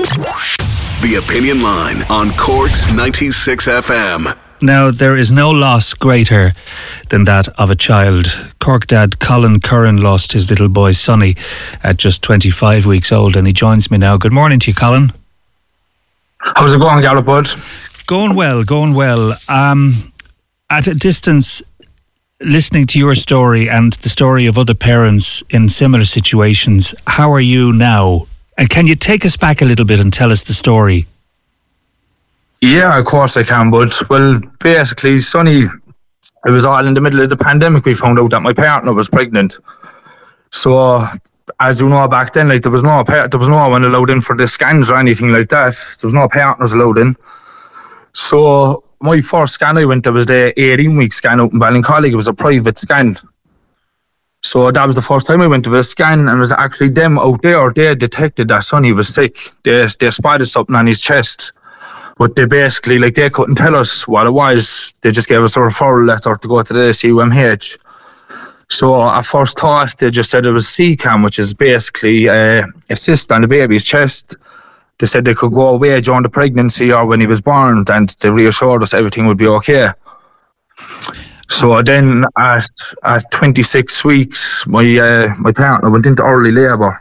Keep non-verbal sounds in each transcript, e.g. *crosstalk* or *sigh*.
The Opinion Line on Corks 96 FM. Now, there is no loss greater than that of a child. Cork dad Colin Curran lost his little boy Sonny at just 25 weeks old, and he joins me now. Good morning to you, Colin. How's it going, Gallup Bud? Going well, going well. Um, at a distance, listening to your story and the story of other parents in similar situations, how are you now? And can you take us back a little bit and tell us the story? Yeah, of course I can, But Well, basically, Sonny, it was all in the middle of the pandemic. We found out that my partner was pregnant. So, as you know, back then, like there was no there was no one allowed in for the scans or anything like that. There was no partners allowed in. So, my first scan I went, there was the 18 week scan out in Ballincollig. It was a private scan. So that was the first time I went to a scan, and it was actually them out there. They detected that Sonny was sick. They they spotted something on his chest, but they basically like they couldn't tell us what it was. They just gave us a referral letter to go to the CUMH. So at first thought they just said it was CCAM, which is basically uh, a cyst on the baby's chest. They said they could go away during the pregnancy or when he was born, and they reassured us everything would be okay. So I then at at 26 weeks, my uh, my partner went into early labour.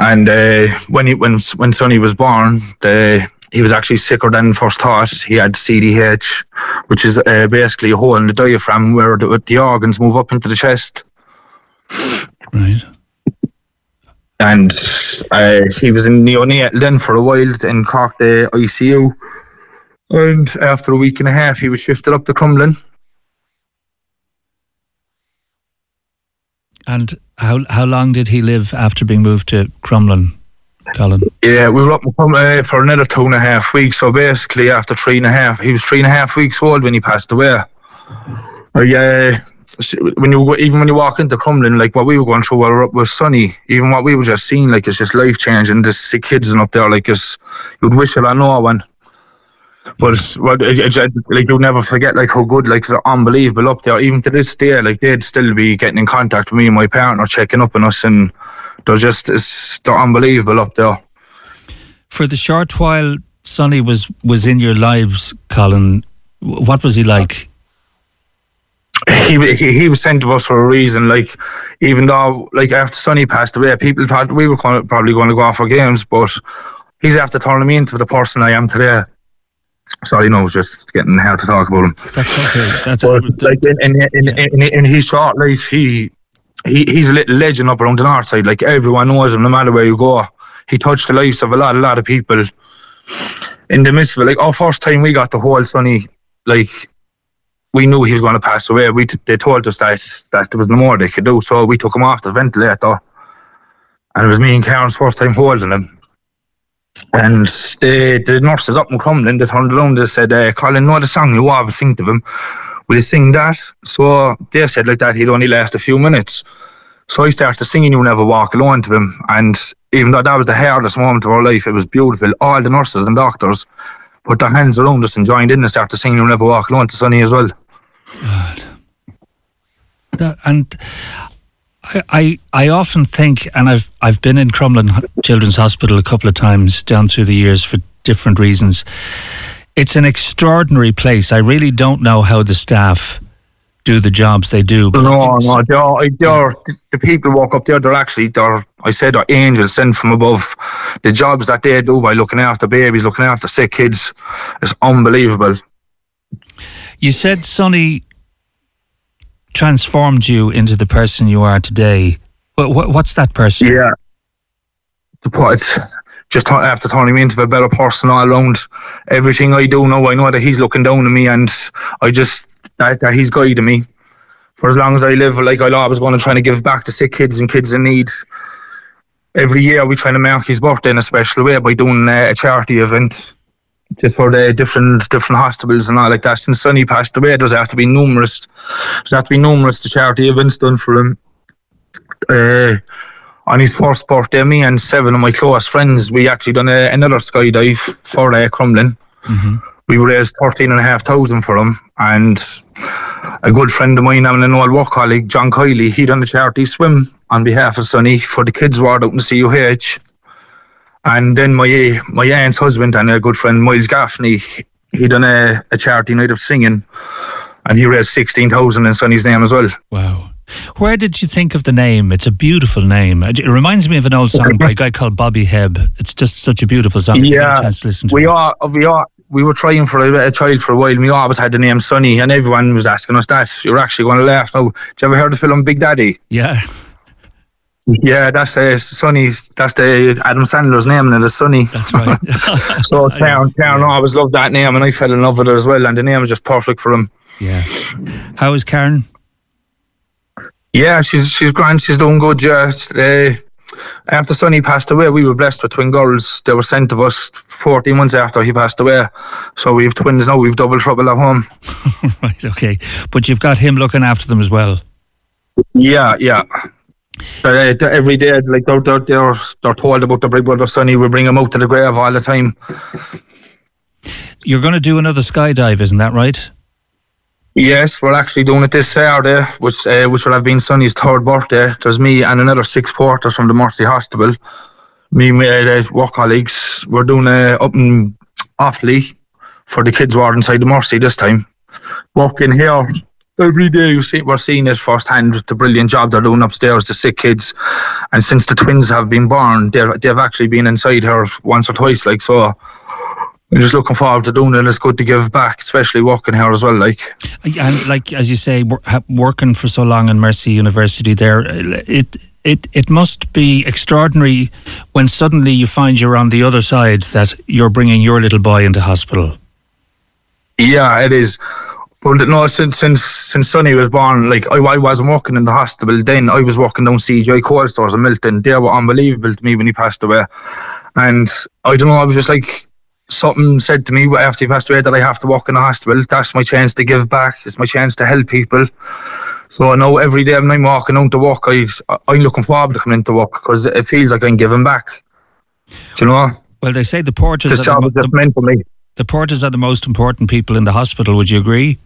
And uh, when he when when Sonny was born, the, he was actually sicker than first thought. He had CDH, which is uh, basically a hole in the diaphragm where the, the organs move up into the chest. Right. And uh, he was in neonatal then for a while in Cork, the ICU. And after a week and a half, he was shifted up to Crumlin. And how how long did he live after being moved to Crumlin, Colin? Yeah, we were up in Crumlin uh, for another two and a half weeks. So basically, after three and a half, he was three and a half weeks old when he passed away. Uh, yeah, when you even when you walk into Crumlin, like what we were going through while we were up was Sonny. Even what we were just seeing, like it's just life changing. The sick kids and up there, like it's you'd wish it on no one. But what it, it, it- like you'll never forget like how good like they're unbelievable up there. Even to this day, like they'd still be getting in contact with me and my partner, checking up on us, and they're just it's, they're unbelievable up there. For the short while Sonny was was in your lives, Colin, what was he like? he, he he was sent to us for a reason. Like, even though, like, after Sonny passed away, people thought we were probably going to go off for games, but he's after turning me into the person I am today. Sorry, no, Was just getting hard to talk about him. That's okay. That's But like in in, in, in, in his short life, he he he's a little legend up around the north side. Like everyone knows him, no matter where you go. He touched the lives of a lot, a lot of people. In the midst of it, like our first time we got the whole Sonny, like we knew he was going to pass away. We t- they told us that that there was no more they could do, so we took him off the ventilator, and it was me and Karen's first time holding him. And the the nurses up in Crumlin, they turned around and said, uh, Colin, know the song you always sing to him? Will you sing that? So they said like that he'd only last a few minutes. So I started singing You Never Walk Alone to him. And even though that was the hardest moment of our life, it was beautiful. All the nurses and doctors put their hands around us and joined in and started singing You Never Walk Alone to Sonny as well. That, and I, I I often think, and I've I've been in Crumlin Children's Hospital a couple of times down through the years for different reasons. It's an extraordinary place. I really don't know how the staff do the jobs they do. But no, no, they're, they're, the people walk up there. They're actually they're I said they're angels sent from above. The jobs that they do by looking after babies, looking after sick kids, is unbelievable. You said Sonny transformed you into the person you are today. What, what's that person? Yeah. The point just after turning me into a better person all around. Everything I do now, I know that he's looking down on me, and I just that, that he's guiding me for as long as I live. Like I always going to try to give back to sick kids and kids in need. Every year we try to mark his birthday in a special way by doing uh, a charity event just for the different different hospitals and all like that. Since Sonny passed away, there's have to be numerous there's have to be numerous charity events done for him. Uh, on his first birthday, me and seven of my close friends, we actually done a, another skydive for uh, Crumlin. Mm-hmm. We raised thirteen and a half thousand for him, and a good friend of mine and an old work colleague, John Kiley, he done a charity swim on behalf of Sonny for the kids ward out in the CUH. And then my my aunt's husband and a good friend Miles Gaffney, he done a, a charity night of singing, and he raised sixteen thousand in Sonny's name as well. Wow. Where did you think of the name? It's a beautiful name. It reminds me of an old song by a guy called Bobby Hebb. It's just such a beautiful song. Yeah, we are we are we were trying for a, a, child for a while. We always had the name Sonny, and everyone was asking us that. You're actually going to laugh now. Did you ever heard the film Big Daddy? Yeah. Yeah, that's the Sonny's. That's the Adam Sandler's name, and it's Sonny. That's right. *laughs* so Karen, Karen I always loved that name, and I fell in love with it as well. And the name was just perfect for him. Yeah. How is Karen? Yeah, she's she's grand. She's doing good. Yeah. Uh, after Sonny passed away, we were blessed with twin girls. They were sent to us 14 months after he passed away. So we have twins now. We've double trouble at home. *laughs* right. Okay. But you've got him looking after them as well. Yeah. Yeah. Uh, every day, like they're, they're, they're, they're told about the big brother Sonny. We bring him out to the grave all the time. You're going to do another skydive, isn't that right? Yes, we're actually doing it this Saturday, which uh, which will have been Sonny's third birthday. There's me and another six porters from the Mercy Hospital. Me and my uh, work colleagues. We're doing it uh, up in Offaly for the kids ward inside the Mercy this time. Working here every day you see, we're seeing it firsthand the brilliant job they're doing upstairs, the sick kids. And since the twins have been born, they've, they've actually been inside her once or twice. Like, so I'm just looking forward to doing it. It's good to give back, especially working here as well. Like, and like as you say, working for so long in Mercy University, there it it it must be extraordinary when suddenly you find you're on the other side that you're bringing your little boy into hospital. Yeah, it is. But no, since since since Sonny was born, like I, I wasn't working in the hospital then. I was working down CGI cold stores in Milton. They were unbelievable to me when he passed away, and I don't know. I was just like something said to me after he passed away that I have to work in the hospital. That's my chance to give back. It's my chance to help people. So I know every day when I'm walking out to work, I, I'm looking forward to coming into work because it feels like I'm giving back. Do you know? Well, they say the porters. This job the, is just meant for me. The porters are the most important people in the hospital. Would you agree?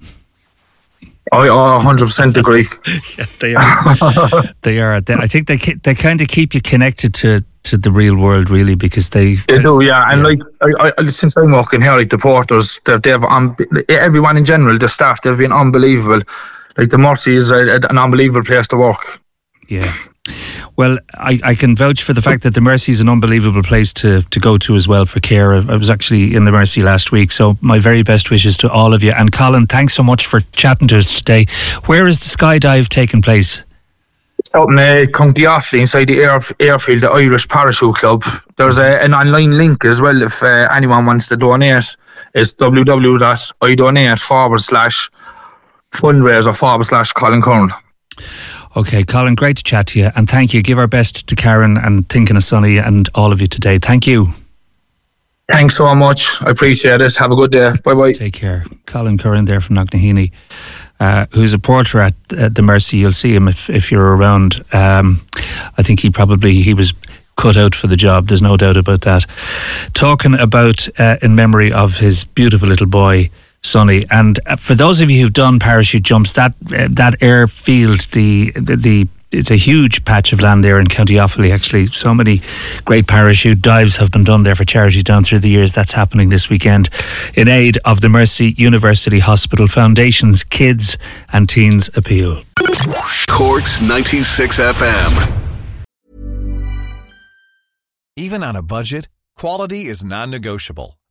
I 100% agree. *laughs* yeah, they are. *laughs* they are. They, I think they they kind of keep you connected to to the real world, really, because they. They, they do, yeah. And yeah. like, I, I, since I'm working here, like the porters, they've, they've um, everyone in general, the staff, they've been unbelievable. Like the Mercy is a, an unbelievable place to work. Yeah. Well, I, I can vouch for the fact that the Mercy is an unbelievable place to, to go to as well for care. I, I was actually in the Mercy last week, so my very best wishes to all of you. And Colin, thanks so much for chatting to us today. Where is the skydive taking place? out in uh, inside the air, airfield, the Irish Parachute Club. There's a, an online link as well if uh, anyone wants to donate. It's www.idonate forward slash fundraiser forward slash Colin Curran. Okay, Colin, great to chat to you and thank you. Give our best to Karen and thinking of Sonny and all of you today. Thank you. Thanks so much. I appreciate it. Have a good day. Bye bye. Take care. Colin Curran there from Knocknaheeny uh, who's a porter at, at, the Mercy. You'll see him if, if you're around. Um, I think he probably he was cut out for the job. There's no doubt about that. Talking about uh, in memory of his beautiful little boy. Sonny, and uh, for those of you who've done parachute jumps, that uh, that airfield, the the, the it's a huge patch of land there in County Offaly. Actually, so many great parachute dives have been done there for charities down through the years. That's happening this weekend in aid of the Mercy University Hospital Foundation's Kids and Teens Appeal. Corks 96 FM. Even on a budget, quality is non-negotiable.